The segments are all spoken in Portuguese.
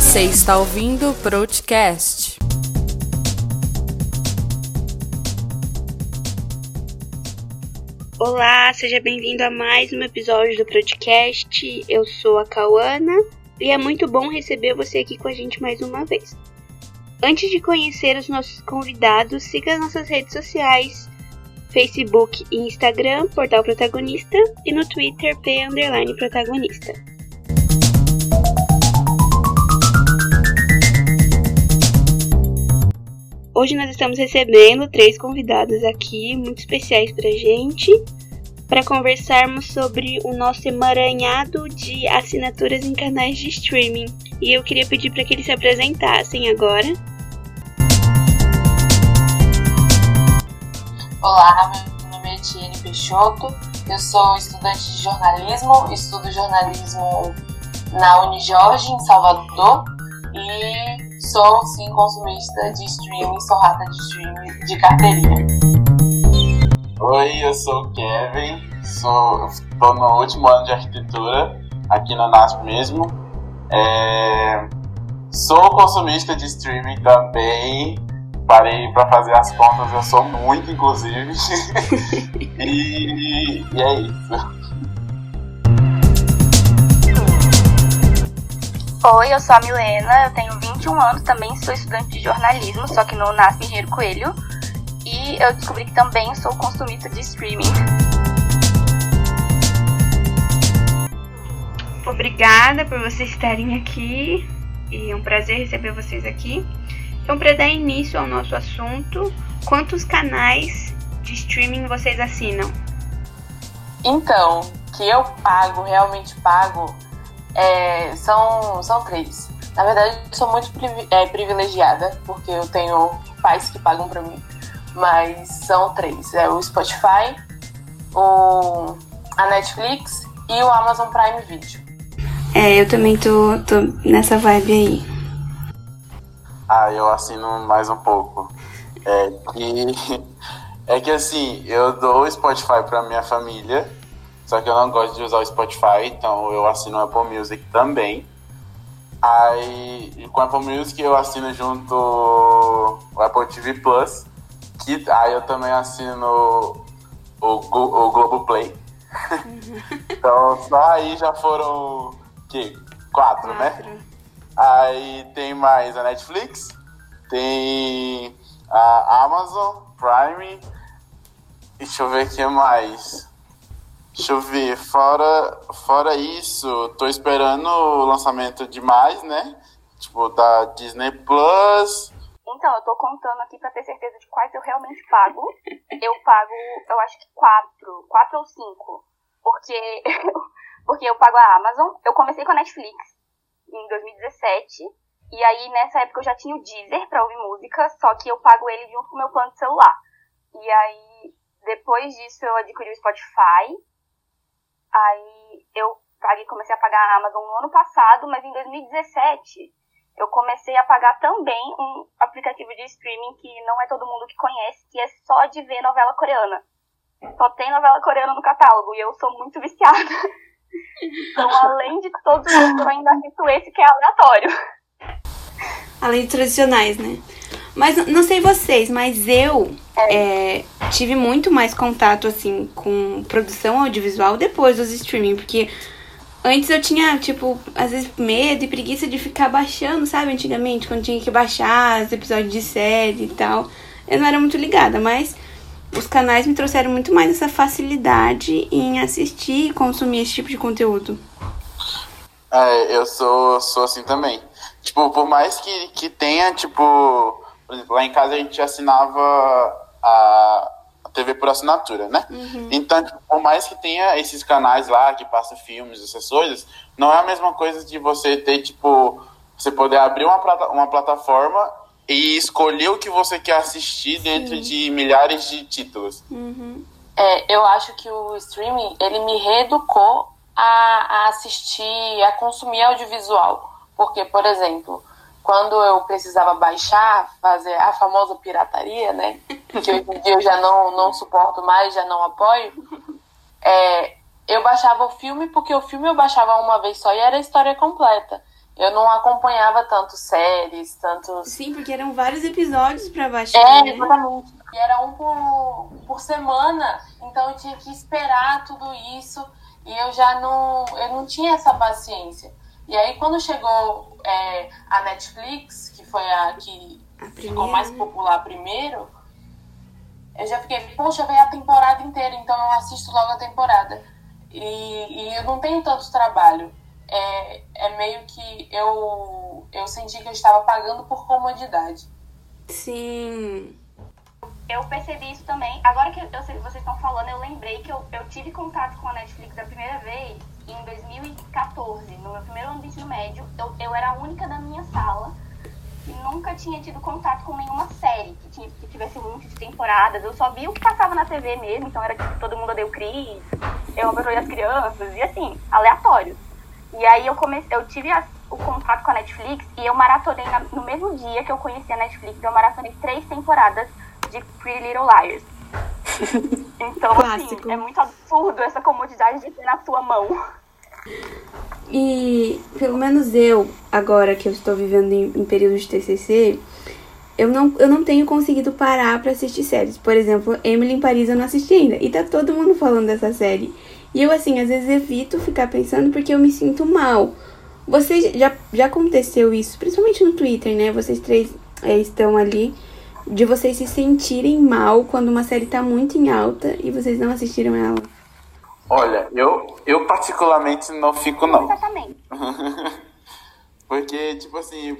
Você está ouvindo o Broadcast. Olá, seja bem-vindo a mais um episódio do podcast. Eu sou a Cauana e é muito bom receber você aqui com a gente mais uma vez. Antes de conhecer os nossos convidados, siga as nossas redes sociais, Facebook e Instagram, Portal Protagonista, e no Twitter, P Protagonista. Hoje nós estamos recebendo três convidados aqui muito especiais pra gente para conversarmos sobre o nosso emaranhado de assinaturas em canais de streaming. E eu queria pedir para que eles se apresentassem agora. Olá, meu nome é Etienne Peixoto, eu sou estudante de jornalismo, estudo jornalismo na Unijorge, em Salvador, e Sou sim consumista de streaming, sou rata de streaming de carteirinha. Oi, eu sou o Kevin, sou, tô no último ano de arquitetura, aqui na NASP mesmo. É, sou consumista de streaming também, parei para fazer as contas, eu sou muito, inclusive. e, e é isso. Oi, eu sou a Milena, eu tenho 21 anos, também sou estudante de jornalismo, só que no Nasce Engenheiro Coelho. E eu descobri que também sou consumista de streaming. Obrigada por vocês estarem aqui e é um prazer receber vocês aqui. Então, para dar início ao nosso assunto, quantos canais de streaming vocês assinam? Então, que eu pago, realmente pago, é, são, são três. Na verdade, eu sou muito é, privilegiada, porque eu tenho pais que pagam para mim. Mas são três: é o Spotify, o, a Netflix e o Amazon Prime Video. É, eu também tô, tô nessa vibe aí. Ah, eu assino mais um pouco. É que, é que assim, eu dou o Spotify pra minha família só que eu não gosto de usar o Spotify, então eu assino o Apple Music também. Aí, com o Apple Music eu assino junto o Apple TV Plus, que aí eu também assino o, o Globoplay. então só aí já foram que quatro, né? quatro, né? Aí tem mais a Netflix, tem a Amazon Prime. Deixa eu ver o que mais. Deixa eu ver, fora, fora isso, tô esperando o lançamento de mais, né? Tipo, da Disney Plus. Então, eu tô contando aqui pra ter certeza de quais eu realmente pago. Eu pago, eu acho que quatro, quatro ou cinco. Porque, porque eu pago a Amazon. Eu comecei com a Netflix em 2017. E aí, nessa época, eu já tinha o Deezer pra ouvir música, só que eu pago ele junto com o meu plano de celular. E aí, depois disso, eu adquiri o Spotify. Aí eu paguei, comecei a pagar a Amazon no ano passado, mas em 2017 eu comecei a pagar também um aplicativo de streaming que não é todo mundo que conhece, que é só de ver novela coreana. Só tem novela coreana no catálogo e eu sou muito viciada. Então, além de todos os eu ainda assisto esse que é aleatório. Além de tradicionais, né? Mas não sei vocês, mas eu é. É, tive muito mais contato, assim, com produção audiovisual depois dos streaming, porque antes eu tinha, tipo, às vezes medo e preguiça de ficar baixando, sabe? Antigamente, quando tinha que baixar os episódios de série e tal. Eu não era muito ligada, mas os canais me trouxeram muito mais essa facilidade em assistir e consumir esse tipo de conteúdo. É, eu sou, sou assim também. Tipo, por mais que, que tenha, tipo, por exemplo, lá em casa a gente assinava a, TV por assinatura, né? Uhum. Então, tipo, por mais que tenha esses canais lá que passam filmes, essas coisas, não é a mesma coisa de você ter, tipo, você poder abrir uma, plata uma plataforma e escolher o que você quer assistir Sim. dentro de milhares de títulos. Uhum. É, eu acho que o streaming, ele me reeducou a, a assistir, a consumir audiovisual. Porque, por exemplo, quando eu precisava baixar, fazer a famosa pirataria, né? Que hoje em dia eu já não, não suporto mais, já não apoio. É, eu baixava o filme porque o filme eu baixava uma vez só e era a história completa. eu não acompanhava tanto séries, tantos. Sim, porque eram vários episódios pra baixar. É, né? exatamente. E era um por, por semana, então eu tinha que esperar tudo isso. E eu já não, eu não tinha essa paciência. E aí quando chegou é, a Netflix, que foi a que A ficou mais popular primeiro, eu já fiquei, poxa, veio a temporada inteira, então eu assisto logo a temporada. E, e eu não tenho tanto trabalho. É, é meio que eu, eu senti que eu estava pagando por comodidade. Sim. Eu percebi isso também. Agora que eu sei que vocês estão falando, eu lembrei que eu, eu tive contato com a Netflix a primeira vez em 2014, no meu primeiro ano de ensino médio. Eu, eu era a única da minha sala que nunca tinha tido contato com nenhuma série que, tinha, que tivesse um monte de temporadas. Eu só vi o que passava na TV mesmo, então era tipo Todo Mundo Odeia o Chris, Eu, a Patrulha das Crianças, e assim, aleatório. E aí eu comecei, eu tive a- o contato com a Netflix e eu maratonei na- no mesmo dia que eu conheci a Netflix, eu maratonei três temporadas de Pretty Little Liars. então, Clássico. assim, é muito absurdo essa comodidade de ter na sua mão. E pelo menos eu, agora que eu estou vivendo em, em período de TCC, eu não, eu não tenho conseguido parar pra assistir séries. Por exemplo, Emily em Paris eu não assisti ainda. E tá todo mundo falando dessa série. E eu, assim, às vezes evito ficar pensando porque eu me sinto mal. Vocês já, já aconteceu isso, principalmente no Twitter, né? Vocês três é, estão ali. De vocês se sentirem mal quando uma série tá muito em alta e vocês não assistiram ela. Olha, eu, eu particularmente não fico, não. Exatamente. Porque, tipo assim,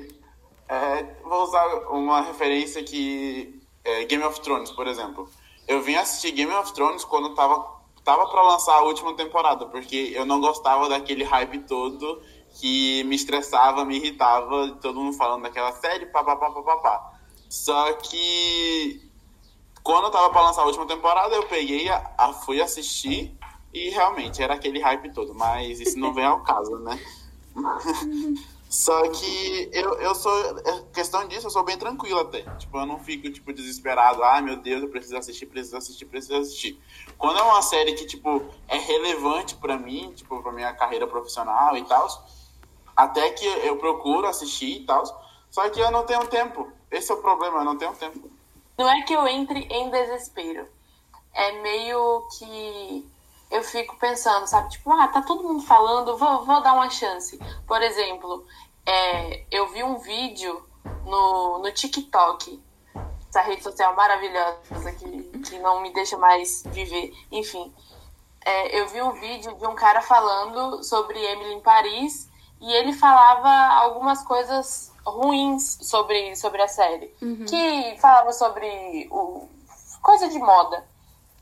é, vou usar uma referência que é Game of Thrones, por exemplo. Eu vim assistir Game of Thrones quando tava, tava pra lançar a última temporada, porque eu não gostava daquele hype todo que me estressava, me irritava, todo mundo falando daquela série, papapá, papapá. Só que quando tava pra lançar a última temporada, eu peguei, a, a- fui assistir e realmente era aquele hype todo, mas isso não vem ao caso, né? Só que eu, eu sou. é Questão disso, eu sou bem tranquilo até. Tipo, eu não fico, tipo, desesperado. Ai, meu Deus, eu preciso assistir, preciso assistir, preciso assistir. Quando é uma série que, tipo, é relevante pra mim, tipo, pra minha carreira profissional e tal, até que eu procuro assistir e tal. Só que eu não tenho tempo. Esse é o problema, eu não tenho tempo. Não é que eu entre em desespero. É meio que eu fico pensando, sabe? Tipo, ah, tá todo mundo falando, vou, vou dar uma chance. Por exemplo, é, eu vi um vídeo no, no TikTok, essa rede social maravilhosa que, que não me deixa mais viver. Enfim, é, eu vi um vídeo de um cara falando sobre Emily em Paris e ele falava algumas coisas ruins sobre, sobre a série. Que falava sobre o, coisa de moda.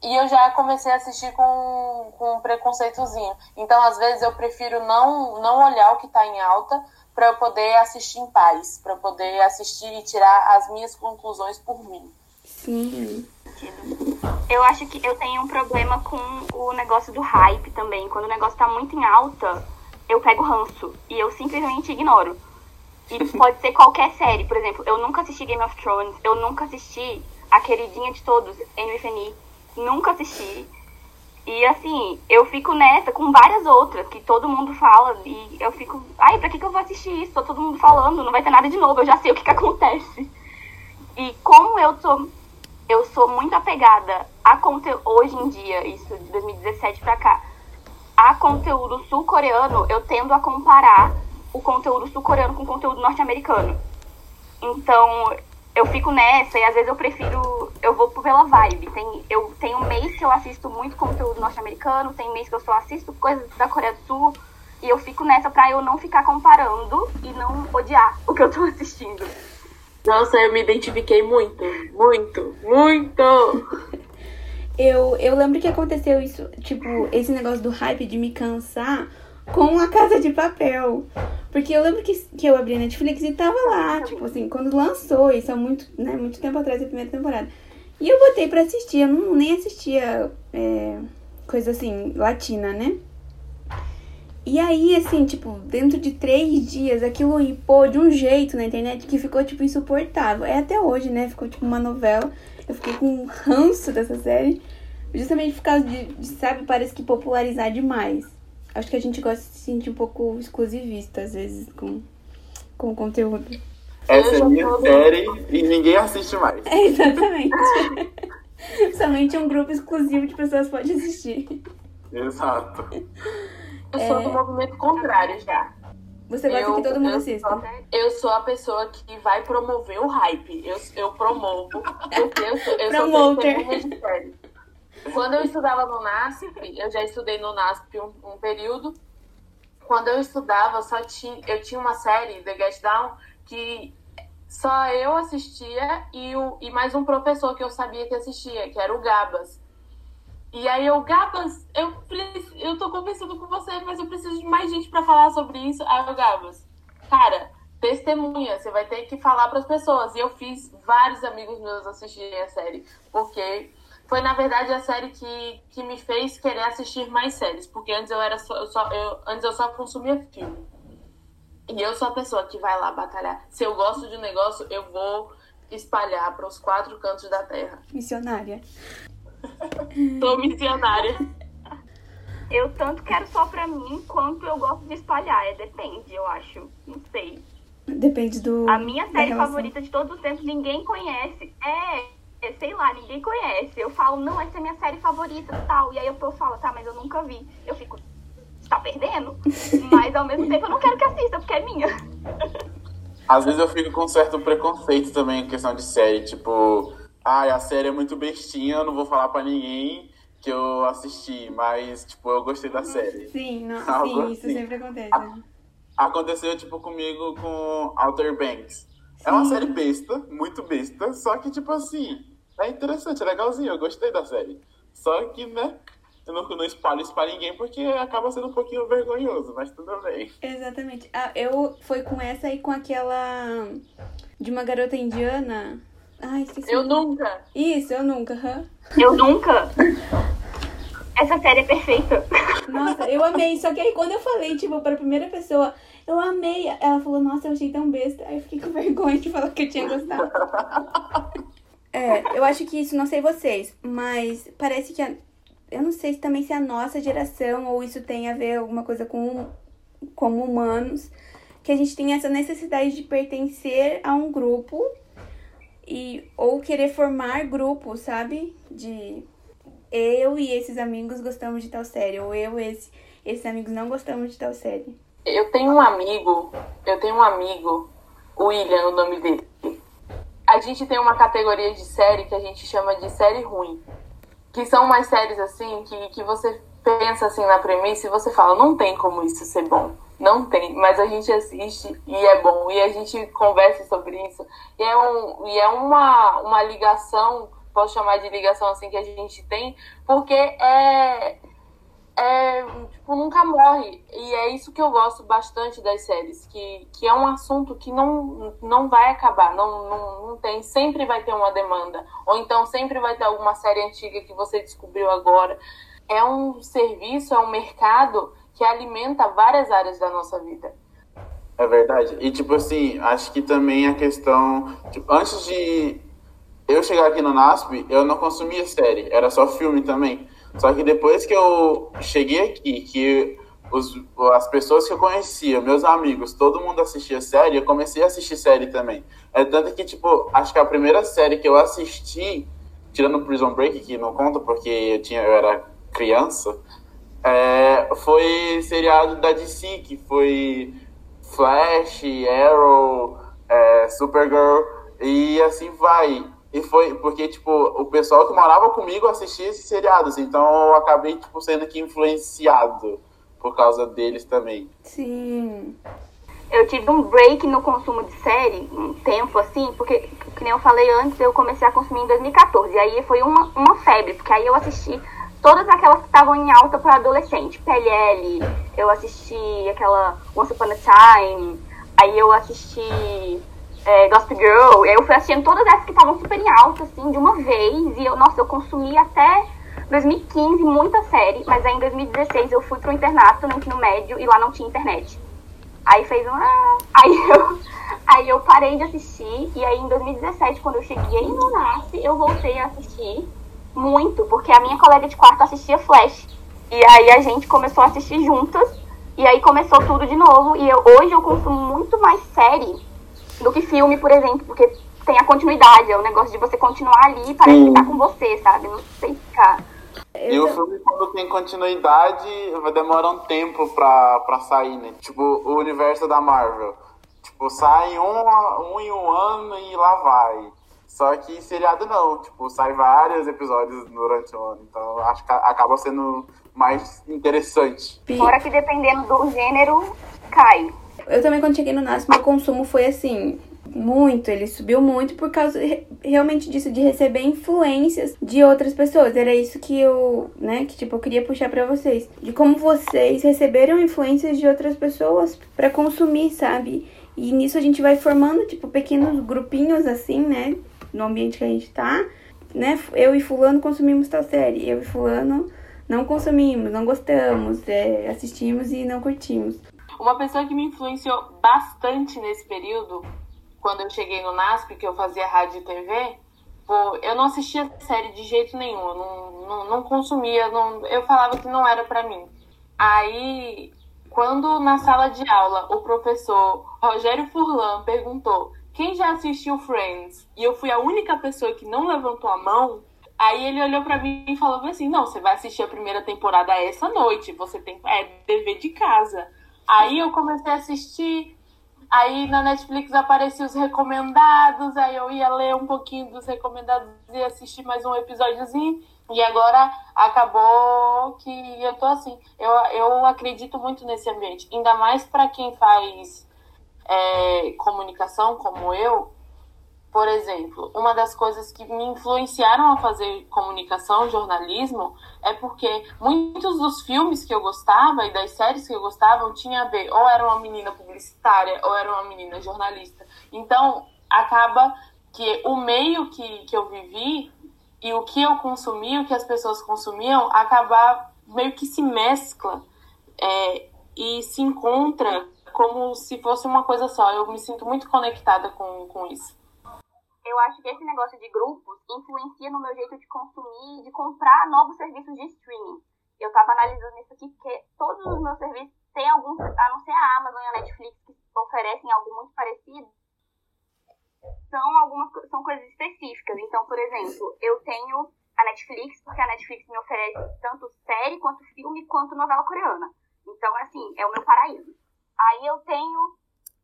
E eu já comecei a assistir com, com um preconceitozinho. Então, às vezes, eu prefiro não, não olhar o que tá em alta para eu poder assistir em paz, para eu poder assistir e tirar as minhas conclusões por mim. Sim. Eu acho que eu tenho um problema com o negócio do hype também. Quando o negócio tá muito em alta, eu pego ranço e eu simplesmente ignoro. E pode ser qualquer série. Por exemplo, eu nunca assisti Game of Thrones, eu nunca assisti a queridinha de todos, NFNI. Nunca assisti. E assim, eu fico nessa com várias outras que todo mundo fala. E eu fico, ai, pra que, que eu vou assistir isso? Tá todo mundo falando, não vai ter nada de novo, eu já sei o que, que acontece. E como eu sou eu sou muito apegada a conteúdo hoje em dia, isso de 2017 pra cá, a conteúdo sul-coreano, eu tendo a comparar o conteúdo sul-coreano com o conteúdo norte-americano. Então, eu fico nessa e às vezes eu prefiro, eu vou pela vibe. Tem, eu tenho um mês que eu assisto muito conteúdo norte-americano, tem mês que eu só assisto coisas da Coreia do Sul, e eu fico nessa pra eu não ficar comparando e não odiar o que eu tô assistindo. Nossa, eu me identifiquei muito, muito, muito. Eu, eu lembro que aconteceu isso, tipo, esse negócio do hype de me cansar com a Casa de Papel. Porque eu lembro que, que eu abri a Netflix e tava lá, tipo assim, quando lançou, isso há muito, né, muito tempo atrás, a primeira temporada. E eu botei pra assistir, eu não, nem assistia é, coisa assim, latina, né? E aí, assim, tipo, dentro de três dias, aquilo hipou de um jeito na internet que ficou, tipo, insuportável. É até hoje, né? Ficou, tipo, uma novela. Eu fiquei com um ranço dessa série. Justamente por causa de, de, sabe, parece que popularizar demais. Acho que a gente gosta de se sentir um pouco exclusivista, às vezes, com, com o conteúdo. Essa é já minha série e ninguém assiste mais. É, exatamente. Somente um grupo exclusivo de pessoas pode assistir. Exato. Eu sou do movimento contrário já. Você gosta Eu- que todo mundo eu assista. sou- Eu sou a pessoa que vai promover o hype. Eu, eu promovo. Porque eu sou, eu sou Promoter. de série. Quando eu estudava no NASP, eu já estudei no NASP um, um período. Quando eu estudava, só tinha, eu tinha uma série, The Get Down, que só eu assistia e, o, e mais um professor que eu sabia que assistia, que era o Gabas. E aí eu, Gabas, eu, eu tô conversando com você, mas eu preciso de mais gente pra falar sobre isso. Aí eu, Gabas, cara, testemunha, você vai ter que falar pras pessoas. E eu fiz vários amigos meus assistirem a série, porque foi na verdade a série que, que me fez querer assistir mais séries, porque antes eu era só, eu só eu, antes eu só consumia filme. E eu sou a pessoa que vai lá batalhar. Se eu gosto de um negócio, eu vou espalhar para os quatro cantos da terra. Missionária. Sou missionária. Eu tanto quero só pra mim, quanto eu gosto de espalhar. É, depende, eu acho. Não sei. Depende do. A minha série favorita de todos os tempos, ninguém conhece. É, sei lá, ninguém conhece. Eu falo, não, essa é minha série favorita tal. E aí o povo fala, tá, mas eu nunca vi. Eu fico, você tá perdendo? mas ao mesmo tempo eu não quero que assista, porque é minha. Às vezes eu fico com um certo preconceito também em questão de série. Tipo, ah, a série é muito bestinha, eu não vou falar pra ninguém que eu assisti, mas, tipo, eu gostei da série. Sim, não, sim, isso assim. sempre acontece. Aconteceu, tipo, comigo com Outer Banks. É uma Sim. série besta, muito besta, só que, tipo assim, é interessante, é legalzinho, eu gostei da série. Só que, né, eu não, não espalho isso pra ninguém porque acaba sendo um pouquinho vergonhoso, mas tudo bem. Exatamente. Ah, eu foi com essa e com aquela de uma garota indiana. Ai, esqueci. Eu nunca. Isso, eu nunca. hã? Eu nunca. Essa série é perfeita. Nossa, eu amei. Só que aí quando eu falei, tipo, pra primeira pessoa, eu amei. Ela falou, nossa, eu achei tão besta. Aí eu fiquei com vergonha de falar que eu tinha gostado. É, eu acho que isso, não sei vocês, mas parece que a, eu não sei se também se é a nossa geração ou isso tem a ver alguma coisa com como humanos, que a gente tem essa necessidade de pertencer a um grupo e ou querer formar grupos, sabe? De eu e esses amigos gostamos de tal série, ou eu e esse, esses amigos não gostamos de tal série. Eu tenho um amigo, eu tenho um amigo, William, o nome dele. A gente tem uma categoria de série que a gente chama de série ruim. Que são umas séries assim que, que você pensa assim na premissa e você fala, não tem como isso ser bom. Não tem, mas a gente assiste e é bom, e a gente conversa sobre isso. E é, um, e é uma, uma ligação, posso chamar de ligação assim que a gente tem, porque é, é, tipo, nunca morre. E é isso que eu gosto bastante das séries, que, que é um assunto que não, não vai acabar, não, não, não tem, sempre vai ter uma demanda. Ou então sempre vai ter alguma série antiga que você descobriu agora. É um serviço, é um mercado que alimenta várias áreas da nossa vida. É verdade. E, tipo assim, acho que também a questão. Tipo, antes de eu chegar aqui no NASP, eu não consumia série, era só filme também. Só que depois que eu cheguei aqui, que os, as pessoas que eu conhecia, meus amigos, todo mundo assistia série, eu comecei a assistir série também. É tanto que, tipo, acho que a primeira série que eu assisti, tirando Prison Break, que não conta porque eu, tinha, eu era criança, é, foi seriado da DC, que foi Flash, Arrow, é, Supergirl, e assim vai. E foi porque, tipo, o pessoal que morava comigo assistia esses seriados, então eu acabei, tipo, sendo que influenciado por causa deles também. Sim. Eu tive um break no consumo de série, um tempo assim, porque, que nem eu falei antes, eu comecei a consumir em 2014. E aí foi uma, uma febre, porque aí eu assisti todas aquelas que estavam em alta para adolescente. PLL, eu assisti aquela Once Upon a Time, aí eu assisti é, Gossip Girl, aí eu fui assistindo todas essas que estavam super em alta, assim, de uma vez. E eu, nossa, eu consumi até 2015 muita série, mas aí em 2016 eu fui pro internato no ensino médio e lá não tinha internet. Aí fez um. ah, Aí eu, aí eu parei de assistir. E aí em 2017, quando eu cheguei no NASF, eu voltei a assistir muito, porque a minha colega de quarto assistia Flash. E aí a gente começou a assistir juntas. E aí começou tudo de novo. E eu, hoje eu consumo muito mais série do que filme, por exemplo, porque tem a continuidade, é o negócio de você continuar ali e parece que tá com você, sabe? Não sei explicar. E o filme, quando tem continuidade, vai demorar um tempo pra, pra sair, né? Tipo, o universo da Marvel. Tipo, sai um, um em um ano e lá vai. Só que seriado não, tipo, sai vários episódios durante o ano. Então acho que acaba sendo mais interessante. Fora que dependendo do gênero, cai. Eu também, quando cheguei no NASP, meu consumo foi assim. Muito, ele subiu muito por causa realmente disso, de receber influências de outras pessoas. Era isso que eu, né, que tipo, eu queria puxar para vocês. De como vocês receberam influências de outras pessoas para consumir, sabe? E nisso a gente vai formando, tipo, pequenos grupinhos assim, né? No ambiente que a gente tá, né? Eu e fulano consumimos tal série, eu e fulano não consumimos, não gostamos, é, assistimos e não curtimos. Uma pessoa que me influenciou bastante nesse período, quando eu cheguei no NASP, que eu fazia rádio e TV, eu não assistia série de jeito nenhum, eu não, não, não consumia, não, eu falava que não era para mim. Aí, quando na sala de aula o professor Rogério Furlan perguntou quem já assistiu Friends e eu fui a única pessoa que não levantou a mão, Aí ele olhou para mim e falou assim: Não, você vai assistir a primeira temporada essa noite, você tem. É dever de casa. Aí eu comecei a assistir, aí na Netflix apareciam os recomendados, aí eu ia ler um pouquinho dos recomendados e assistir mais um episódiozinho. E agora acabou que eu tô assim. Eu, eu acredito muito nesse ambiente, ainda mais para quem faz é, comunicação como eu por exemplo, uma das coisas que me influenciaram a fazer comunicação, jornalismo, é porque muitos dos filmes que eu gostava e das séries que eu gostava tinha a ver, ou era uma menina publicitária, ou era uma menina jornalista. Então, acaba que o meio que, que eu vivi e o que eu consumi, o que as pessoas consumiam, acaba meio que se mescla é, e se encontra como se fosse uma coisa só. Eu me sinto muito conectada com, com isso eu acho que esse negócio de grupos influencia no meu jeito de consumir, de comprar novos serviços de streaming. Eu tava analisando isso aqui, porque todos os meus serviços têm alguns, a não ser a Amazon e a Netflix, que oferecem algo muito parecido, são algumas são coisas específicas. Então, por exemplo, eu tenho a Netflix, porque a Netflix me oferece tanto série, quanto filme, quanto novela coreana. Então, assim, é o meu paraíso. Aí eu tenho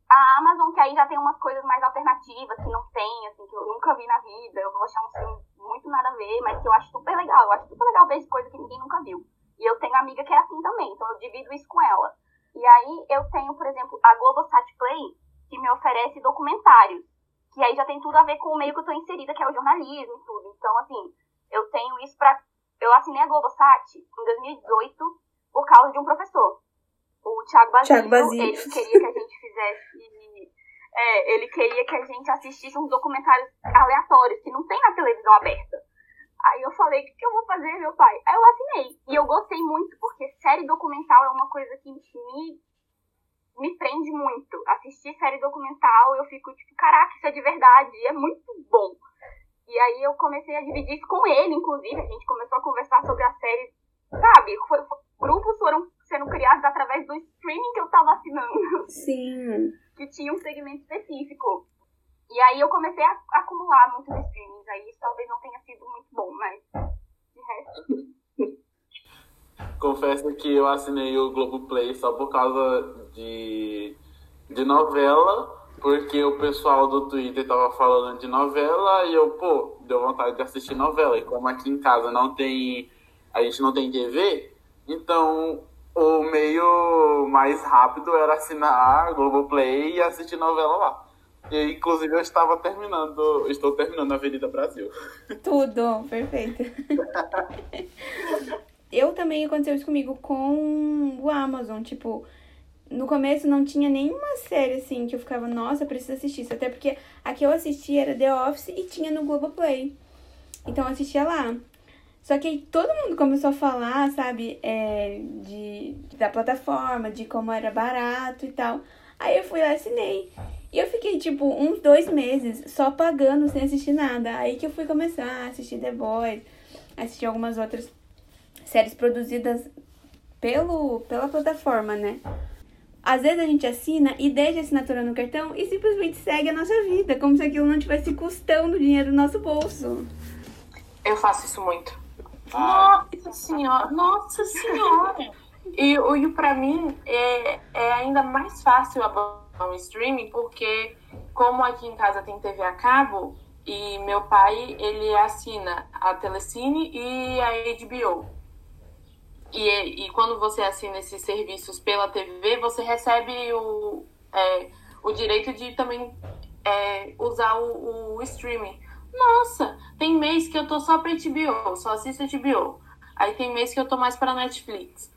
a Amazon, que aí já tem umas coisas mais alternativas, que não tem, assim, que eu nunca vi na vida. Eu vou achar um filme muito nada a ver, mas que eu acho super legal. Eu acho super legal ver coisa que ninguém nunca viu. E eu tenho amiga que é assim também, então eu divido isso com ela. E aí eu tenho, por exemplo, a Globosat Play, que me oferece documentários. Que aí já tem tudo a ver com o meio que eu tô inserida, que é o jornalismo e tudo. Então, assim, eu tenho isso pra. Eu assinei a Globosat em 2018 por causa de um professor o Thiago Basílio, Basílio, ele queria que a gente fizesse. É, ele queria que a gente assistisse uns documentários aleatórios que não tem na televisão aberta. Aí eu falei, o que, que eu vou fazer, meu pai? Aí eu assinei. E eu gostei muito, porque série documental é uma coisa que me, me prende muito. Assistir série documental, eu fico tipo, caraca, isso é de verdade, é muito bom. E aí eu comecei a dividir isso com ele, inclusive. A gente começou a conversar sobre a série, sabe? Foi, grupos foram sendo criados através do streaming que eu tava assinando. Sim. Que tinha um segmento específico. E aí eu comecei a acumular muitos streamings. Aí isso talvez não tenha sido muito bom, mas de resto. Confesso que eu assinei o Globoplay só por causa de, de novela, porque o pessoal do Twitter tava falando de novela e eu, pô, deu vontade de assistir novela. E como aqui em casa não tem. A gente não tem TV, então o meio mais rápido era assinar Globoplay e assistir novela lá. E, inclusive, eu estava terminando, estou terminando a Avenida Brasil. Tudo, perfeito. eu também aconteceu isso comigo com o Amazon, tipo, no começo não tinha nenhuma série assim que eu ficava, nossa, preciso assistir isso. Até porque a que eu assistia era The Office e tinha no Globoplay. Então eu assistia lá. Só que aí todo mundo começou a falar, sabe, é, de, da plataforma, de como era barato e tal. Aí eu fui lá e assinei. E eu fiquei, tipo, uns dois meses só pagando sem assistir nada. Aí que eu fui começar a assistir The Boys, assistir algumas outras séries produzidas pelo, pela plataforma, né? Às vezes a gente assina e deixa a assinatura no cartão e simplesmente segue a nossa vida, como se aquilo não tivesse custando dinheiro no nosso bolso. Eu faço isso muito. Nossa senhora, nossa senhora. E, e para mim é, é ainda mais fácil abandonar streaming, porque como aqui em casa tem TV a cabo, e meu pai, ele assina a Telecine e a HBO. E, e quando você assina esses serviços pela TV, você recebe o, é, o direito de também é, usar o, o, streaming. Nossa, tem mês que eu tô só pra HBO, só assisto HBO. Aí tem mês que eu tô mais pra Netflix.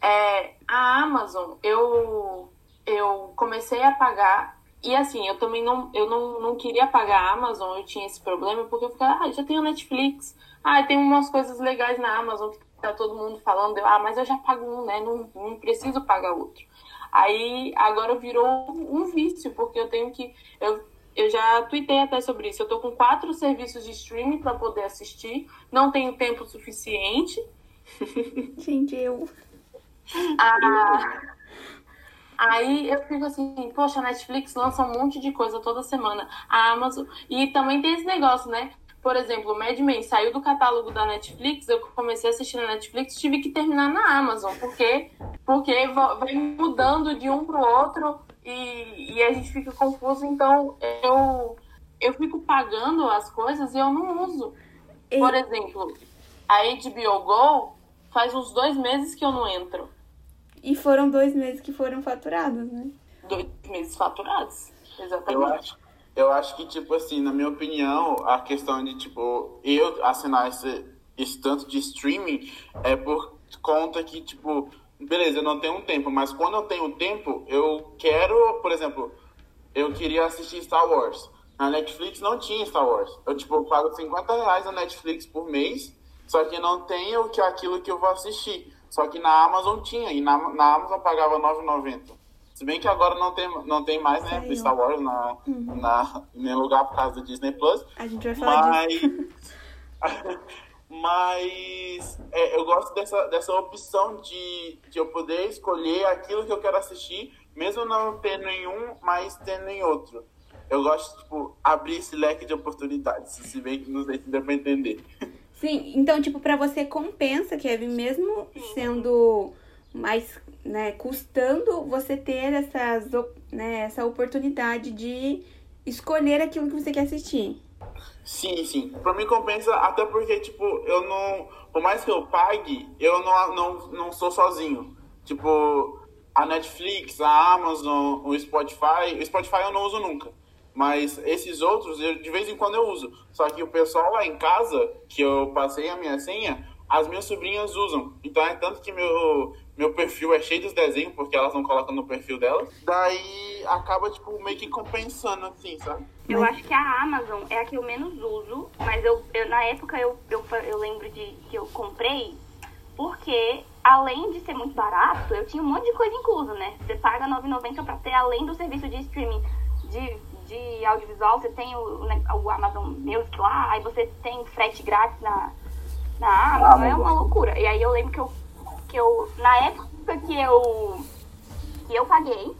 É, a Amazon, eu, eu comecei a pagar. E assim, eu também não, eu não, não queria pagar a Amazon, eu tinha esse problema, porque eu ficava, ah, já tenho Netflix. Ah, tem umas coisas legais na Amazon que tá todo mundo falando, ah, mas eu já pago um, né? Não, não preciso pagar outro. Aí agora virou um vício, porque eu tenho que. Eu, eu já tuitei até sobre isso. Eu tô com quatro serviços de streaming para poder assistir. Não tenho tempo suficiente. Gente, eu. Ah, aí eu fico assim, poxa, a Netflix lança um monte de coisa toda semana. A Amazon. E também tem esse negócio, né? Por exemplo, Mad Men saiu do catálogo da Netflix, eu comecei a assistir na Netflix, tive que terminar na Amazon, porque porque vai mudando de um pro outro e, e a gente fica confuso, então eu eu fico pagando as coisas e eu não uso. Por exemplo, a HBO Go faz uns dois meses que eu não entro. E foram dois meses que foram faturados, né? Dois meses faturados, exatamente. Eu acho, eu acho que, tipo assim, na minha opinião, a questão de, tipo, eu assinar esse, esse tanto de streaming é por conta que, tipo, beleza, eu não tenho um tempo, mas quando eu tenho tempo, eu quero, por exemplo, eu queria assistir Star Wars. Na Netflix não tinha Star Wars. Eu, tipo, eu pago 50 reais na Netflix por mês, só que não tem o que, aquilo que eu vou assistir. Só que na Amazon tinha, e na, na Amazon pagava 9,90. Se bem que agora não tem, não tem mais, né, Saiu. Star Wars na, Uhum. na, em lugar por causa do Disney Plus. A gente vai falar disso. Mas, é, eu gosto dessa, dessa opção de, de eu poder escolher aquilo que eu quero assistir, mesmo não tendo em um, mas tendo em outro. Eu gosto de tipo, abrir esse leque de oportunidades, se bem que não sei se deu pra entender. Sim, então, tipo, pra você compensa, Kevin, mesmo sendo mais, né, custando você ter essas, né, essa oportunidade de escolher aquilo que você quer assistir. Sim, sim. Pra mim compensa, até porque, tipo, eu não. Por mais que eu pague, eu não, não, não sou sozinho. Tipo, a Netflix, a Amazon, o Spotify. O Spotify eu não uso nunca. Mas esses outros, eu, de vez em quando eu uso. Só que o pessoal lá em casa, que eu passei a minha senha, as minhas sobrinhas usam. Então é tanto que meu, meu perfil é cheio dos desenhos, porque elas não colocam no perfil delas. Daí acaba, tipo, meio que compensando, assim, sabe? Eu acho que a Amazon é a que eu menos uso, mas eu, eu- na época eu, eu, eu lembro de que eu comprei porque, além de ser muito barato, eu tinha um monte de coisa incluso, né? Você paga R$ 9,90 pra ter, além do serviço de streaming de, de audiovisual, você tem o, né, o Amazon Music lá, aí você tem frete grátis na, na Amazon, é uma loucura. E aí eu lembro que eu, que eu na época que eu, que eu paguei,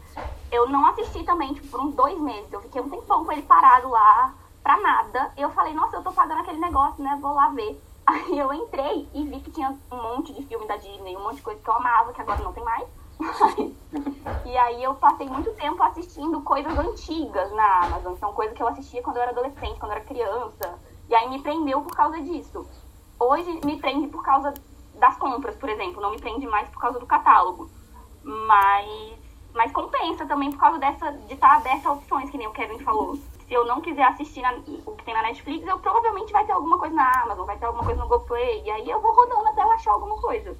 eu não assisti também, tipo, por uns dois meses. Eu fiquei um tempão com ele parado lá, pra nada. Eu falei, nossa, eu tô pagando aquele negócio, né? Vou lá ver. Aí eu entrei e vi que tinha um monte de filme da Disney, um monte de coisa que eu amava, que agora não tem mais. e aí eu passei muito tempo assistindo coisas antigas na Amazon. São coisas que eu assistia quando eu era adolescente, quando eu era criança. E aí me prendeu por causa disso. Hoje me prende por causa das compras, por exemplo. Não me prende mais por causa do catálogo. Mas, mas compensa também por causa dessa, de estar aberta a opções, que nem o Kevin falou. Se eu não quiser assistir na- o que tem na Netflix, eu provavelmente vai ter alguma coisa na Amazon, vai ter alguma coisa no GoPlay. E aí eu vou rodando até eu achar alguma coisa.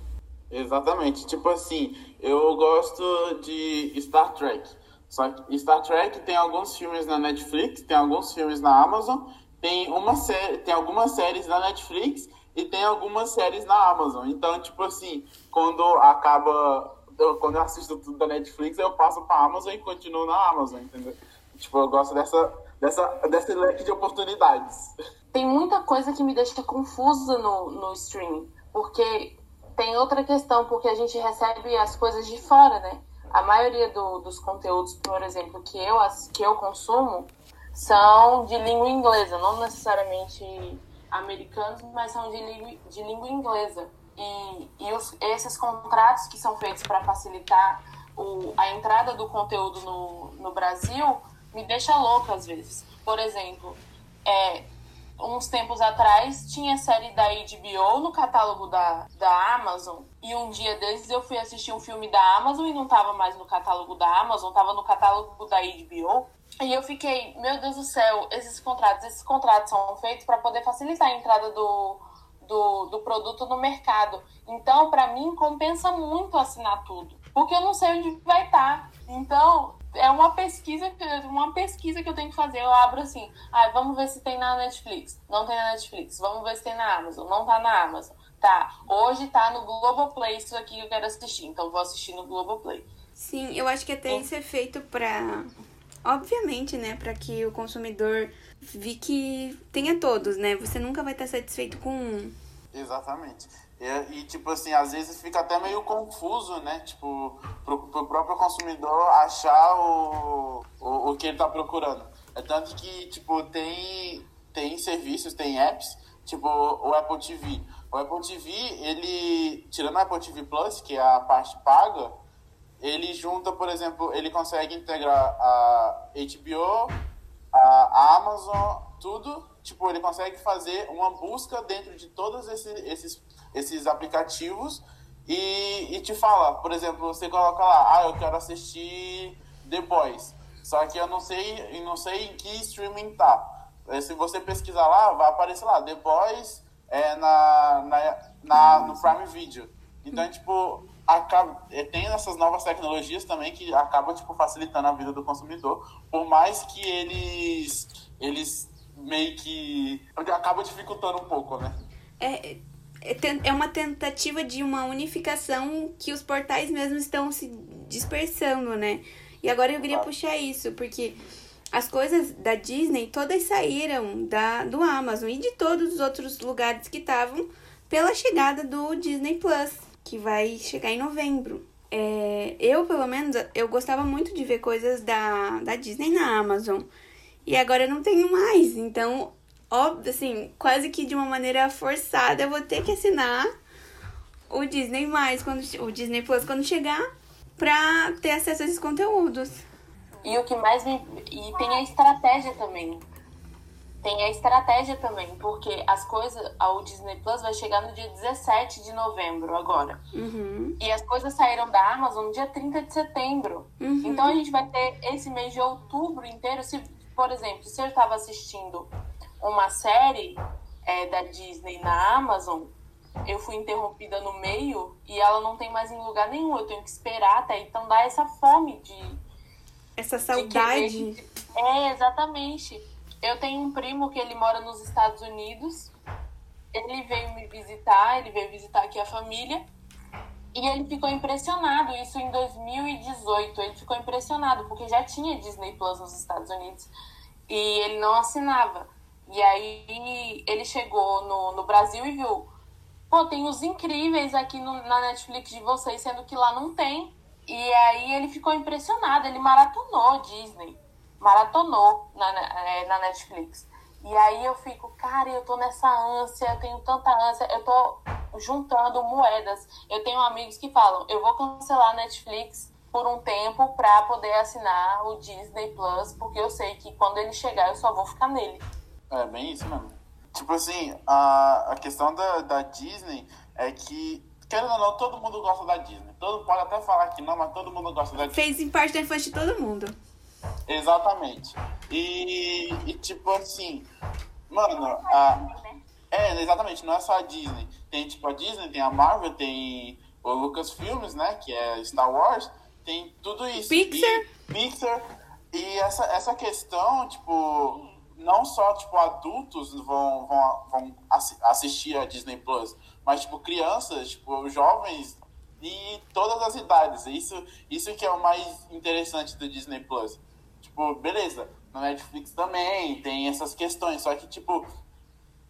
Exatamente. Tipo assim, eu gosto de Star Trek. Só que Star Trek tem alguns filmes na Netflix, tem alguns filmes na Amazon, tem uma série, tem algumas séries na Netflix e tem algumas séries na Amazon. Então, tipo assim, quando acaba, eu- quando eu assisto tudo da Netflix, eu passo pra Amazon e continuo na Amazon, entendeu? Tipo, eu gosto dessa dessa desse leque de oportunidades. Tem muita coisa que me deixa confusa no, no streaming. Porque tem outra questão, porque a gente recebe as coisas de fora, né? a maioria do, dos conteúdos, por exemplo, que eu, que eu consumo, são de língua inglesa, não necessariamente americanos, mas são de língua, de língua inglesa. E, e os, esses contratos que são feitos para facilitar o, a entrada do conteúdo no, no Brasil me deixa louca às vezes. Por exemplo, é, uns tempos atrás tinha série da HBO no catálogo da, da Amazon e um dia desses eu fui assistir um filme da Amazon e não tava mais no catálogo da Amazon, tava no catálogo da HBO. E eu fiquei, meu Deus do céu, esses contratos, esses contratos são feitos para poder facilitar a entrada do, do, do produto no mercado. Então, para mim, compensa muito assinar tudo, porque eu não sei onde vai estar. Então, é uma pesquisa, uma pesquisa que eu tenho que fazer. Eu abro assim, ah, vamos ver se tem na Netflix. Não tem na Netflix. Vamos ver se tem na Amazon. Não tá na Amazon. Tá, hoje tá no Globoplay isso aqui que eu quero assistir. Então vou assistir no Globoplay. Sim, eu acho que até isso é feito pra. Obviamente, né? Pra que o consumidor vi que tenha todos, né? Você nunca vai estar satisfeito com um. Exatamente. E, e, tipo assim, às vezes fica até meio confuso, né? Tipo, pro, pro próprio consumidor achar o, o, o que ele tá procurando. É tanto que, tipo, tem, tem serviços, tem apps, tipo o Apple TV. O Apple TV, ele, tirando o Apple TV Plus, que é a parte paga, ele junta, por exemplo, ele consegue integrar a HBO, a Amazon, tudo. Tipo, ele consegue fazer uma busca dentro de todos esses, esses esses aplicativos e, e te fala, por exemplo, você coloca lá, ah, eu quero assistir The Boys, só que eu não sei, não sei em que streaming tá. Eh, se você pesquisar lá, vai aparecer lá, The Boys é na, na, na no Prime Video. Então, tipo, acaba, eh, tem essas novas tecnologias também que acabam, tipo, facilitando a vida do consumidor, por mais que eles, eles meio que acaba dificultando um pouco, né? É, é, uma tentativa de uma unificação que os portais mesmo estão se dispersando, né? E agora eu queria puxar isso, porque as coisas da Disney todas saíram da, do Amazon e de todos os outros lugares que estavam pela chegada do Disney Plus, que vai chegar em novembro. É, eu, pelo menos, eu gostava muito de ver coisas da, da Disney na Amazon. E agora eu não tenho mais. Então óbvio, assim, quase que de uma maneira forçada, eu vou ter que assinar o Disney mais quando o Disney Plus quando chegar pra ter acesso a esses conteúdos. E o que mais me e tem a estratégia também. Tem a estratégia também, porque as coisas, o Disney Plus vai chegar no dia 17 de novembro agora. Uhum. E as coisas saíram da Amazon no dia 30 de setembro. Uhum. Então a gente vai ter esse mês de outubro inteiro. Se, por exemplo, se eu estava assistindo uma série é, da Disney na Amazon, eu fui interrompida no meio e ela não tem mais em lugar nenhum. Eu tenho que esperar até. Então dá essa fome de. Essa saudade. De é, exatamente. Eu tenho um primo que ele mora nos Estados Unidos. Ele veio me visitar, ele veio visitar aqui a família. E ele ficou impressionado, isso em 2018. Ele ficou impressionado, porque já tinha Disney Plus nos Estados Unidos. E ele não assinava. E aí ele chegou no, no Brasil e viu, pô, tem os incríveis aqui no, na Netflix de vocês, sendo que lá não tem. E aí ele ficou impressionado, ele maratonou Disney, maratonou na, é, na Netflix. E aí eu fico, cara, eu tô nessa ânsia, eu tenho tanta ânsia, eu tô juntando moedas. Eu tenho amigos que falam, eu vou cancelar a Netflix por um tempo para poder assinar o Disney Plus, porque eu sei que quando ele chegar eu só vou ficar nele. É bem isso mesmo. Tipo assim, a, a questão da, da Disney é que, querendo ou não, todo mundo gosta da Disney. Todo pode até falar que não, mas todo mundo gosta da Disney. Fez em parte da infância de todo mundo. Exatamente. E, e tipo assim, mano, a, é, exatamente, não é só a Disney. Tem tipo a Disney, tem a Marvel, tem o Lucasfilmes, né, que é Star Wars, tem tudo isso. Pixar. E, Pixar. E essa, essa questão, tipo, não só, tipo, adultos vão, vão, vão assistir a Disney Plus, mas, tipo, crianças, tipo, jovens e todas as idades. Isso, isso que é o mais interessante do Disney Plus. Tipo, beleza, na Netflix também tem essas questões, só que, tipo,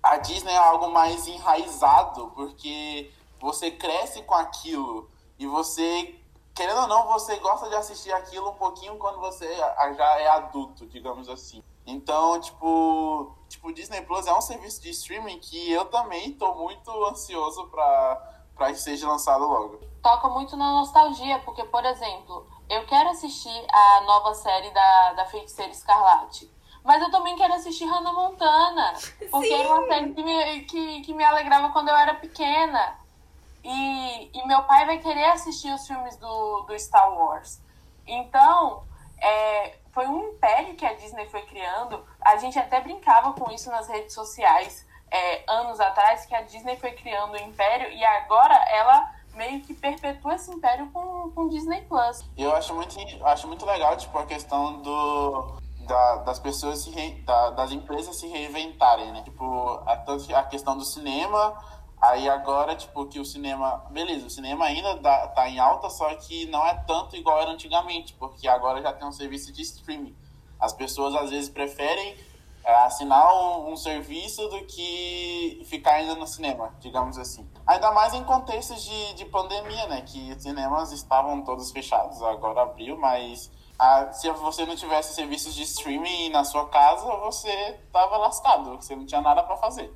a Disney é algo mais enraizado, porque você cresce com aquilo e você querendo ou não, você gosta de assistir aquilo um pouquinho quando você já é adulto, digamos assim. Então, tipo, tipo, Disney Plus é um serviço de streaming que eu também tô muito ansioso para para que seja lançado logo. Toca muito na nostalgia, porque, por exemplo, eu quero assistir a nova série da, da Feiticeira Escarlate. Mas eu também quero assistir Hannah Montana. Porque Sim. era uma série que me, que, que me alegrava quando eu era pequena. E, e meu pai vai querer assistir os filmes do, do Star Wars. Então, é, foi um império que a Disney foi criando. A gente até brincava com isso nas redes sociais é, anos atrás, que a Disney foi criando o um império e agora ela meio que perpetua esse império com, com Disney Plus. Eu acho muito, acho muito legal, tipo, a questão do, da, das pessoas se re, da, das empresas se reinventarem, né? Tipo, a, a questão do cinema, aí agora, tipo, que o cinema. Beleza, o cinema ainda dá, tá em alta, só que não é tanto igual era antigamente, porque agora já tem um serviço de streaming. As pessoas às vezes preferem é, assinar um, um, serviço do que ficar ainda no cinema, digamos assim. Ainda mais em contextos de, de pandemia, né? Que os cinemas estavam todos fechados, agora abriu, mas a, se você não tivesse serviços de streaming na sua casa, você tava lascado, você não tinha nada para fazer.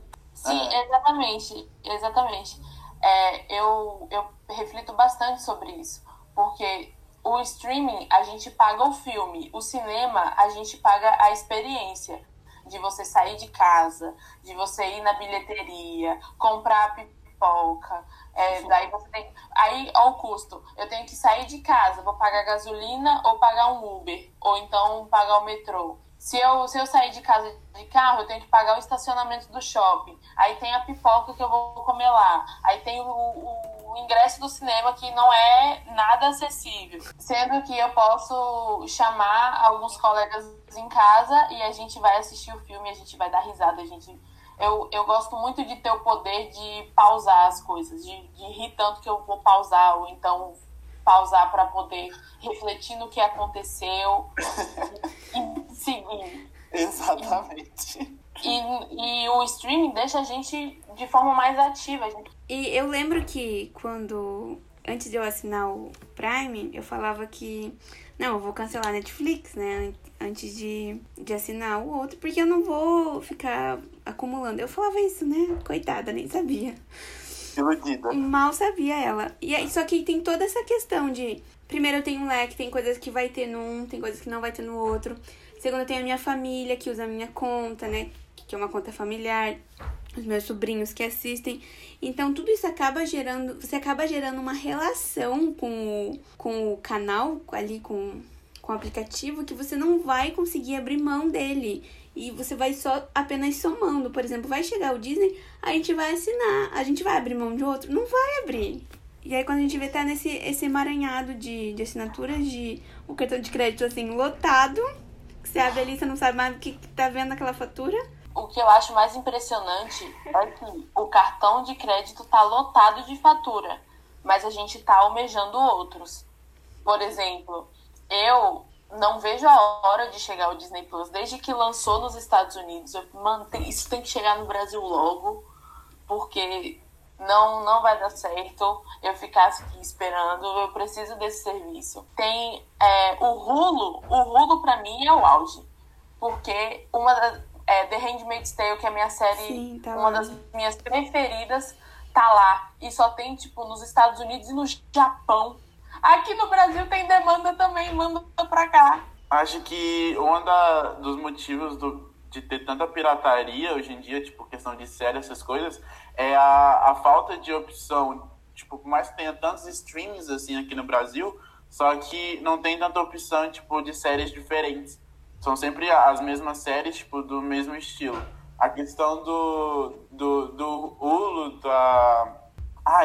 Sim, é. exatamente, exatamente. É, eu, eu reflito bastante sobre isso, porque o streaming a gente paga o filme, o cinema a gente paga a experiência de você sair de casa, de você ir na bilheteria, comprar pipoca. É, daí você tem. Aí, ao custo, eu tenho que sair de casa, vou pagar gasolina ou pagar um Uber, ou então pagar o metrô. Se eu, se eu sair de casa de carro, eu tenho que pagar o estacionamento do shopping. Aí tem a pipoca que eu vou comer lá. Aí tem o, o, o ingresso do cinema que não é nada acessível. Sendo que eu posso chamar alguns colegas em casa e a gente vai assistir o filme, a gente vai dar risada, a gente eu, eu gosto muito de ter o poder de pausar as coisas, de, de rir tanto que eu vou pausar, ou então pausar para poder refletir no que aconteceu e seguir. Exatamente. E, e o streaming deixa a gente de forma mais ativa. E eu lembro que quando, antes de eu assinar o Prime, eu falava que, não, eu vou cancelar a Netflix, né, antes de, de assinar o outro, porque eu não vou ficar acumulando. Eu falava isso, né, coitada, nem sabia. Iludida. Mal sabia ela. E aí, só que tem toda essa questão de. Primeiro eu tenho um leque, tem coisas que vai ter num, tem coisas que não vai ter no outro. Segundo, eu tenho a minha família que usa a minha conta, né? Que é uma conta familiar. Os meus sobrinhos que assistem. Então, tudo isso acaba gerando. Você acaba gerando uma relação com o, com o canal, ali com, com o aplicativo, que você não vai conseguir abrir mão dele e você vai só apenas somando. Por exemplo, vai chegar o Disney, a gente vai assinar, a gente vai abrir mão de outro? Não vai abrir. E aí quando a gente vê tá nesse esse emaranhado de, de assinaturas, de o cartão de crédito assim lotado, que você abre ali, você não sabe mais o que, que tá vendo aquela fatura. O que eu acho mais impressionante é que o cartão de crédito tá lotado de fatura, mas a gente tá almejando outros. Por exemplo, eu não vejo a hora de chegar o Disney Plus. Desde que lançou nos Estados Unidos, eu mantém, isso tem que chegar no Brasil logo, porque não não vai dar certo eu ficar aqui esperando. Eu preciso desse serviço. Tem é, o Hulu. O Hulu para mim é o auge, porque uma das é, The Handmaid's Tale, que é a minha série, Sim, tá uma das minhas preferidas, tá lá e só tem tipo nos Estados Unidos e no Japão Aqui no Brasil tem demanda também, manda pra cá. Acho que um dos motivos do, de ter tanta pirataria hoje em dia, tipo, questão de série, essas coisas, é a, a falta de opção. Tipo, por mais que tenha tantos streams assim aqui no Brasil, só que não tem tanta opção, tipo, de séries diferentes. São sempre as mesmas séries, tipo, do mesmo estilo. A questão do, do, do Hulu, da...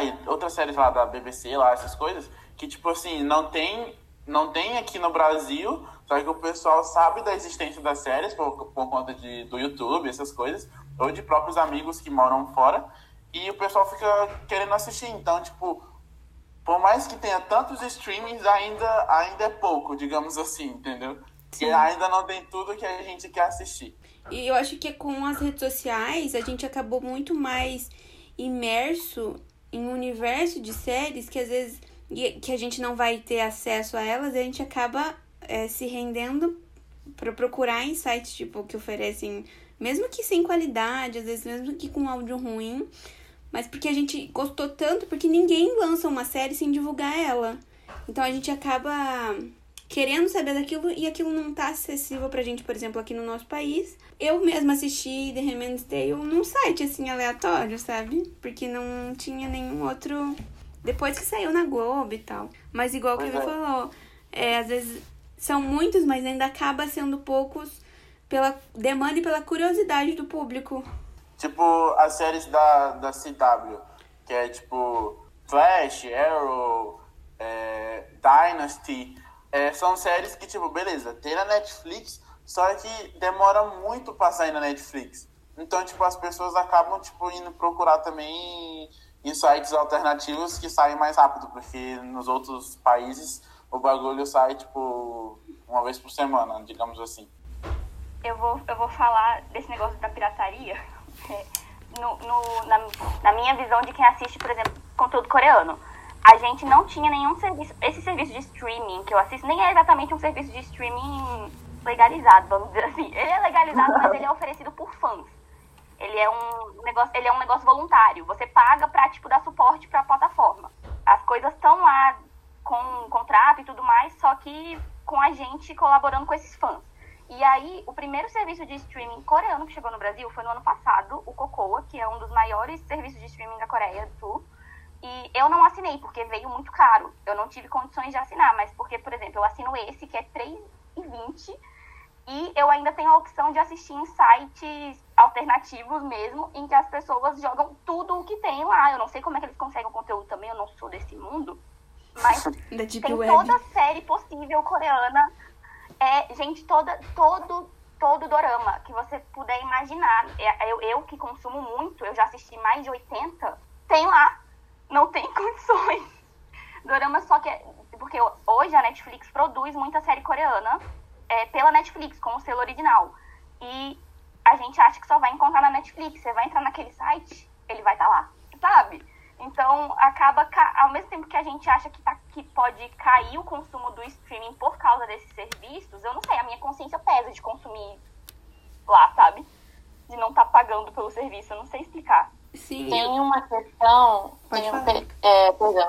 E outras séries lá da BBC, lá, essas coisas, que, tipo assim, não tem, não tem aqui no Brasil, só que o pessoal sabe da existência das séries por, por conta de, do YouTube, essas coisas, ou de próprios amigos que moram fora, e o pessoal fica querendo assistir. Então, tipo, por mais que tenha tantos streamings, ainda, ainda é pouco, digamos assim, entendeu? Sim. E ainda não tem tudo que a gente quer assistir. E eu acho que com as redes sociais, a gente acabou muito mais imerso em um universo de séries que às vezes e que a gente não vai ter acesso a elas, a gente acaba é, se rendendo para procurar em sites tipo que oferecem, mesmo que sem qualidade, às vezes mesmo que com áudio ruim, mas porque a gente gostou tanto, porque ninguém lança uma série sem divulgar ela. Então a gente acaba querendo saber daquilo e aquilo não tá acessível pra gente, por exemplo, aqui no nosso país. Eu mesma assisti The Handmaid's Tale num site assim aleatório, sabe? Porque não tinha nenhum outro depois que saiu na Globo e tal. Mas igual que ele é. falou, é, às vezes são muitos, mas ainda acaba sendo poucos pela demanda e pela curiosidade do público. Tipo as séries da, da CW, que é tipo Flash, Arrow, é, Dynasty. É, são séries que, tipo, beleza, tem na Netflix, só que demora muito pra sair na Netflix. Então, tipo, as pessoas acabam, tipo, indo procurar também em sites alternativos que saem mais rápido, porque nos outros países o bagulho sai, tipo, uma vez por semana, digamos assim. Eu vou, eu vou falar desse negócio da pirataria. No, no, na, na minha visão de quem assiste, por exemplo, conteúdo coreano. A gente não tinha nenhum serviço. Esse serviço de streaming que eu assisto nem é exatamente um serviço de streaming legalizado, vamos dizer assim. Ele é legalizado, mas ele é oferecido por fãs. Ele é um negócio, ele é um negócio voluntário. Você paga pra, tipo, dar suporte pra plataforma. As coisas estão lá com contrato e tudo mais, só que com a gente colaborando com esses fãs. E aí, o primeiro serviço de streaming coreano que chegou no Brasil foi no ano passado, o Cocoa, que é um dos maiores serviços de streaming da Coreia do Sul. E eu não assinei, porque veio muito caro. Eu não tive condições de assinar, mas porque, por exemplo, eu assino esse, que é R$3,20, e eu ainda tenho a opção de assistir em sites alternativos mesmo, em que as pessoas jogam tudo o que tem lá. Eu não sei como é que eles conseguem o conteúdo também, eu não sou desse mundo. Mas tem Web. toda série possível coreana. É, gente, toda, todo, todo dorama que você puder imaginar. É, eu, eu que consumo muito, eu já assisti mais de 80, tem lá. Não tem condições. Dorama só que. É, porque hoje a Netflix produz muita série coreana é, pela Netflix, com o selo original. E a gente acha que só vai encontrar na Netflix. Você vai entrar naquele site, ele vai estar tá lá, sabe? Então, acaba, ao mesmo tempo que a gente acha que, tá, que pode cair o consumo do streaming por causa desses serviços, eu não sei, a minha consciência pesa de consumir lá, sabe? De não estar tá pagando pelo serviço, eu não sei explicar. Sim. Tem uma questão. Tem, um, é, perdão,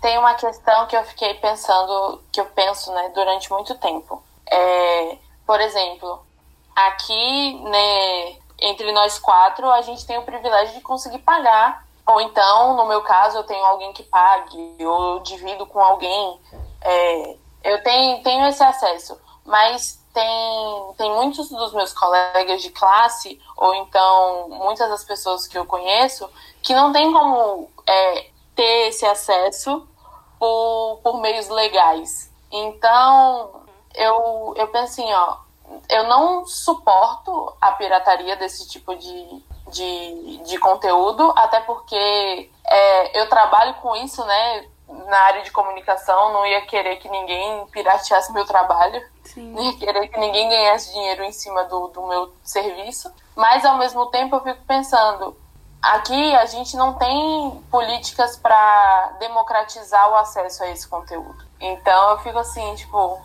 tem uma questão que eu fiquei pensando, que eu penso, né, durante muito tempo. É, por exemplo, aqui, né, entre nós quatro, a gente tem o privilégio de conseguir pagar. Ou então, no meu caso, eu tenho alguém que pague, ou eu divido com alguém. É, eu tenho, tenho esse acesso. Mas tem, tem muitos dos meus colegas de classe, ou então muitas das pessoas que eu conheço, que não tem como é, ter esse acesso por, por meios legais. Então, eu, eu penso assim, ó, eu não suporto a pirataria desse tipo de, de, de conteúdo, até porque é, eu trabalho com isso, né? Na área de comunicação, não ia querer que ninguém pirateasse meu trabalho, Sim. não ia querer que ninguém ganhasse dinheiro em cima do, do meu serviço. Mas ao mesmo tempo eu fico pensando, aqui a gente não tem políticas para democratizar o acesso a esse conteúdo. Então eu fico assim, tipo,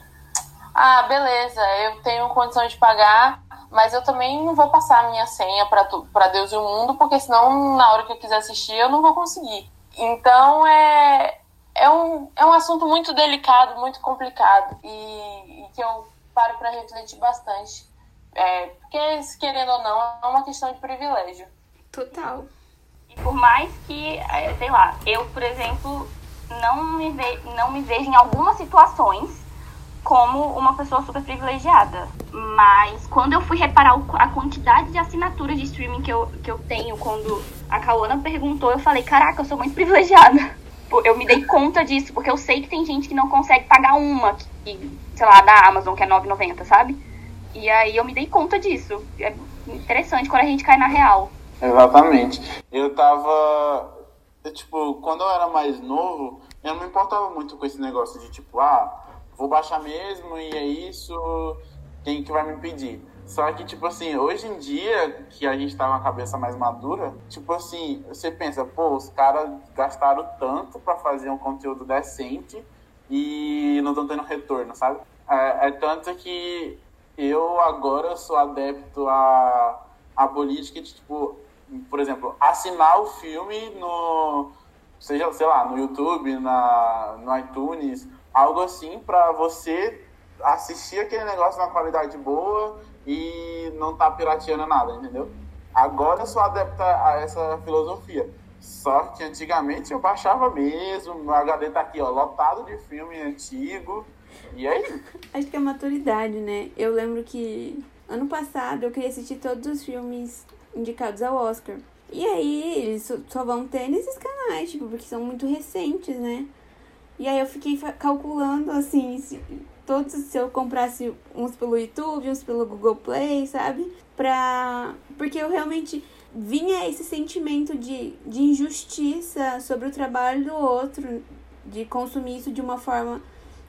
ah, beleza, eu tenho condição de pagar, mas eu também não vou passar a minha senha para Deus e o mundo, porque senão na hora que eu quiser assistir eu não vou conseguir. Então é, é, um, é um assunto muito delicado, muito complicado e, e que eu paro para refletir bastante. É, porque, querendo ou não, é uma questão de privilégio. Total. E por mais que, é, sei lá, eu, por exemplo, não me, ve não me vejo em algumas situações como uma pessoa super privilegiada. Mas quando eu fui reparar a quantidade de assinaturas de streaming que eu, que eu tenho, quando a Kawana perguntou, eu falei, caraca, eu sou muito privilegiada. Eu me dei conta disso, porque eu sei que tem gente que não consegue pagar uma, que, sei lá, da Amazon, que é 9,90, sabe? E aí eu me dei conta disso. É interessante quando a gente cai na real. Exatamente. Eu tava. Tipo, quando eu era mais novo, eu não me importava muito com esse negócio de tipo, ah, vou baixar mesmo e é isso, quem que vai me pedir? Só que, tipo assim, hoje em dia, que a gente tá com a cabeça mais madura, tipo assim, você pensa, pô, os caras gastaram tanto para fazer um conteúdo decente e não estão tendo retorno, sabe? É, é, tanto que eu agora sou adepto à, à política de, tipo, por exemplo, assinar o filme no, seja, sei lá, no YouTube, na, no iTunes, algo assim para você assistir aquele negócio na qualidade boa e não tá pirateando nada, entendeu? Agora eu sou adepta a essa filosofia. Só que antigamente eu baixava mesmo, meu HD tá aqui, ó, lotado de filme antigo. E aí? Acho que é maturidade, né? Eu lembro que ano passado eu queria assistir todos os filmes indicados ao Oscar. E aí eles só vão ter nesses canais, tipo, porque são muito recentes, né? E aí eu fiquei calculando assim, se, todos se eu comprasse uns pelo YouTube, uns pelo Google Play, sabe? Pra. Porque eu realmente vinha esse sentimento de, de injustiça sobre o trabalho do outro, de consumir isso de uma forma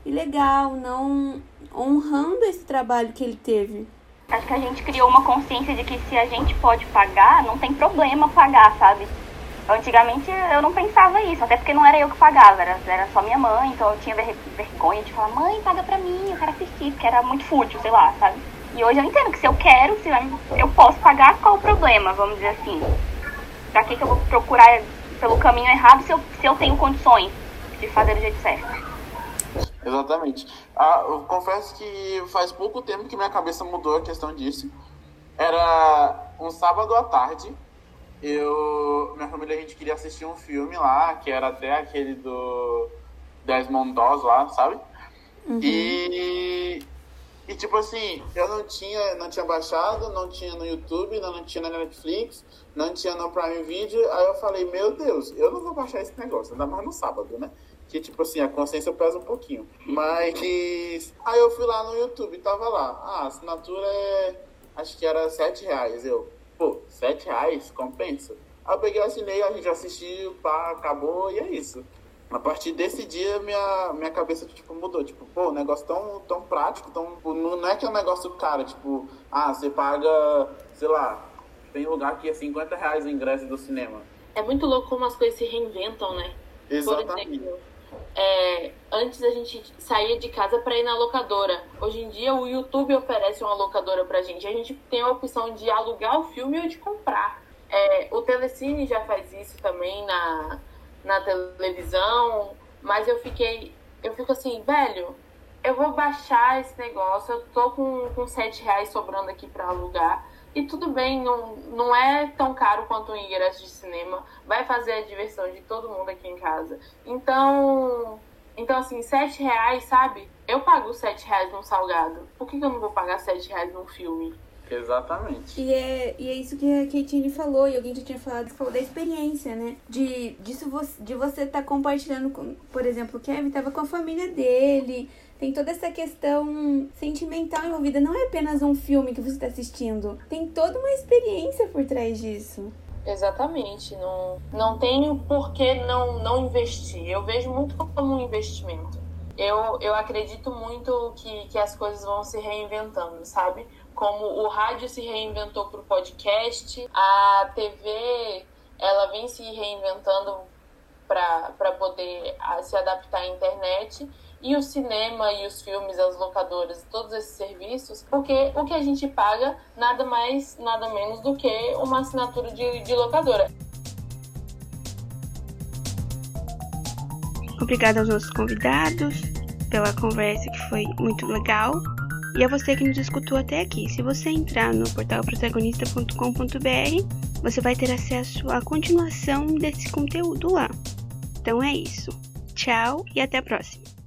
ilegal, não honrando esse trabalho que ele teve. Acho que a gente criou uma consciência de que se a gente pode pagar, não tem problema pagar, sabe? Antigamente eu não pensava isso, até porque não era eu que pagava, era, era só minha mãe, então eu tinha ver, vergonha de falar, mãe, paga pra mim, eu quero assistir, porque era muito fútil, sei lá, sabe? E hoje eu entendo que se eu quero, se eu posso pagar, qual o problema, vamos dizer assim? Pra que, que eu vou procurar pelo caminho errado se eu, se eu tenho condições de fazer do jeito certo? Exatamente. Ah, eu confesso que faz pouco tempo que minha cabeça mudou a questão disso. Era um sábado à tarde, eu, minha família, a gente queria assistir um filme lá, que era até aquele do Desmond Doss lá, sabe? Uhum. E, e tipo assim, eu não tinha, não tinha baixado, não tinha no YouTube, não, não tinha na Netflix, não tinha no Prime Video. Aí eu falei, meu Deus, eu não vou baixar esse negócio, ainda mais no sábado, né? Que tipo assim, a consciência pesa um pouquinho. Mas aí eu fui lá no YouTube, tava lá. Ah, a assinatura é. Acho que era 7 reais. Eu, pô, 7 reais, compensa. Aí eu peguei, assinei, a gente assistiu, pá, acabou, e é isso. A partir desse dia, minha, minha cabeça, tipo, mudou. Tipo, pô, um negócio tão, tão prático, tão... Não é que é um negócio caro, tipo... Ah, você paga, sei lá... Tem lugar que é 50 reais o ingresso do cinema. É muito louco como as coisas se reinventam, né? Exatamente. Por exemplo, é, antes a gente saía de casa para ir na locadora. Hoje em dia o YouTube oferece uma locadora pra gente. A gente tem a opção de alugar o filme ou de comprar. É, o Telecine já faz isso também na, na televisão, mas eu fiquei. Eu fico assim, velho, eu vou baixar esse negócio, eu tô com, com 7 reais sobrando aqui para alugar. E tudo bem, não, não é tão caro quanto um ingresso de cinema. Vai fazer a diversão de todo mundo aqui em casa. Então, então assim, sete reais, sabe? Eu pago sete reais num salgado. Por que, que eu não vou pagar sete reais num filme? Exatamente. E é, e é isso que a Keitine falou, e alguém já tinha falado, falou da experiência, né? De, disso, de você estar tá compartilhando com, por exemplo, o Kevin tava com a família dele, tem toda essa questão sentimental envolvida. Não é apenas um filme que você está assistindo. Tem toda uma experiência por trás disso. Exatamente. Não, não tenho por que não, não investir. Eu vejo muito como um investimento. Eu, eu acredito muito que, que as coisas vão se reinventando, sabe? Como o rádio se reinventou para o podcast, a TV ela vem se reinventando para poder se adaptar à internet e o cinema e os filmes, as locadoras, todos esses serviços, porque o que a gente paga nada mais, nada menos do que uma assinatura de, de locadora. Obrigada aos nossos convidados pela conversa que foi muito legal. E a você que nos escutou até aqui. Se você entrar no portal protagonista.com.br, você vai ter acesso à continuação desse conteúdo lá. Então é isso. Tchau e até a próxima.